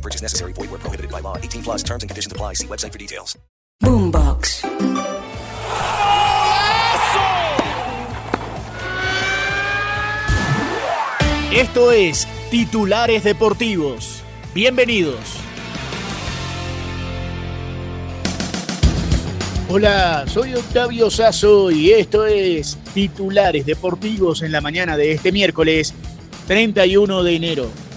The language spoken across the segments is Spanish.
No purchase necessary. Void where prohibited by law. 18 plus terms and conditions apply. See website for details. Boombox. Esto es Titulares Deportivos. Bienvenidos. Hola, soy Octavio Sazo y esto es Titulares Deportivos en la mañana de este miércoles 31 de enero.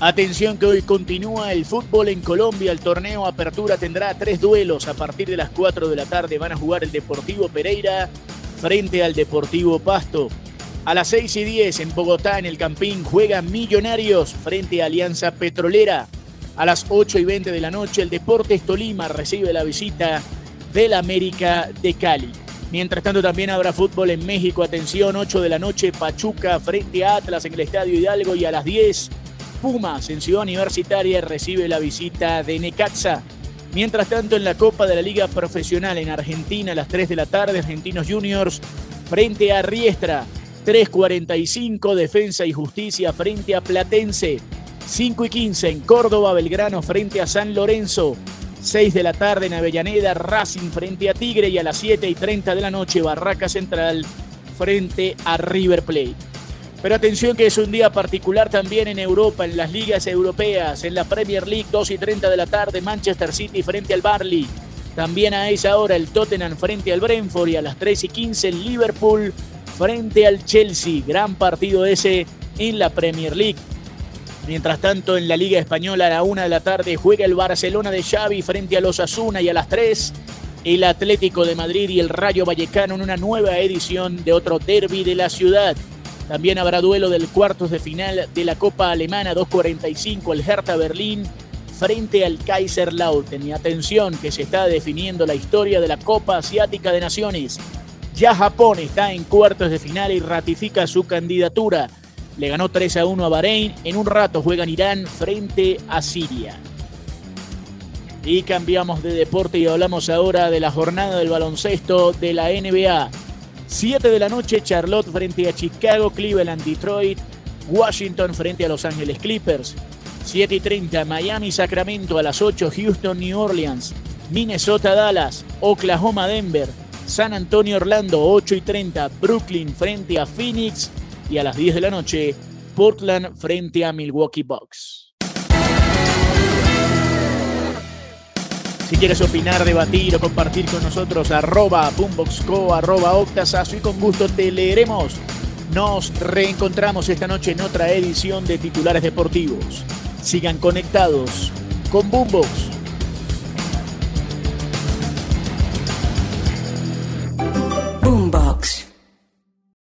Atención que hoy continúa el fútbol en Colombia. El torneo Apertura tendrá tres duelos. A partir de las 4 de la tarde van a jugar el Deportivo Pereira frente al Deportivo Pasto. A las 6 y 10 en Bogotá, en el Campín, juegan Millonarios frente a Alianza Petrolera. A las 8 y 20 de la noche, el Deportes Tolima recibe la visita del América de Cali. Mientras tanto, también habrá fútbol en México. Atención, 8 de la noche, Pachuca frente a Atlas en el Estadio Hidalgo. Y a las 10, Pumas en Ciudad Universitaria recibe la visita de Necaxa. Mientras tanto, en la Copa de la Liga Profesional en Argentina, a las 3 de la tarde, Argentinos Juniors frente a Riestra. 3.45, Defensa y Justicia frente a Platense. 5 y 15 en Córdoba, Belgrano frente a San Lorenzo. 6 de la tarde en Avellaneda, Racing frente a Tigre y a las 7 y 30 de la noche, Barraca Central frente a River Plate. Pero atención que es un día particular también en Europa, en las ligas europeas, en la Premier League, 2 y 30 de la tarde, Manchester City frente al Barley. También a esa hora el Tottenham frente al Brentford y a las 3 y 15 el Liverpool frente al Chelsea. Gran partido ese en la Premier League. Mientras tanto, en la Liga Española a la una de la tarde juega el Barcelona de Xavi frente a los Asuna y a las 3 el Atlético de Madrid y el Rayo Vallecano en una nueva edición de otro derby de la ciudad. También habrá duelo del cuartos de final de la Copa Alemana 2.45 el Hertha Berlín frente al Kaiserslautern. Y atención que se está definiendo la historia de la Copa Asiática de Naciones. Ya Japón está en cuartos de final y ratifica su candidatura. Le ganó 3 a 1 a Bahrein. En un rato juegan Irán frente a Siria. Y cambiamos de deporte y hablamos ahora de la jornada del baloncesto de la NBA. 7 de la noche, Charlotte frente a Chicago, Cleveland, Detroit, Washington frente a Los Ángeles Clippers. 7 y 30, Miami, Sacramento a las 8, Houston, New Orleans, Minnesota, Dallas, Oklahoma, Denver, San Antonio, Orlando, 8 y 30, Brooklyn frente a Phoenix y a las 10 de la noche, Portland frente a Milwaukee Bucks. Si quieres opinar, debatir o compartir con nosotros, arroba boomboxco, arroba octasazo y con gusto te leeremos. Nos reencontramos esta noche en otra edición de Titulares Deportivos. Sigan conectados con Boombox.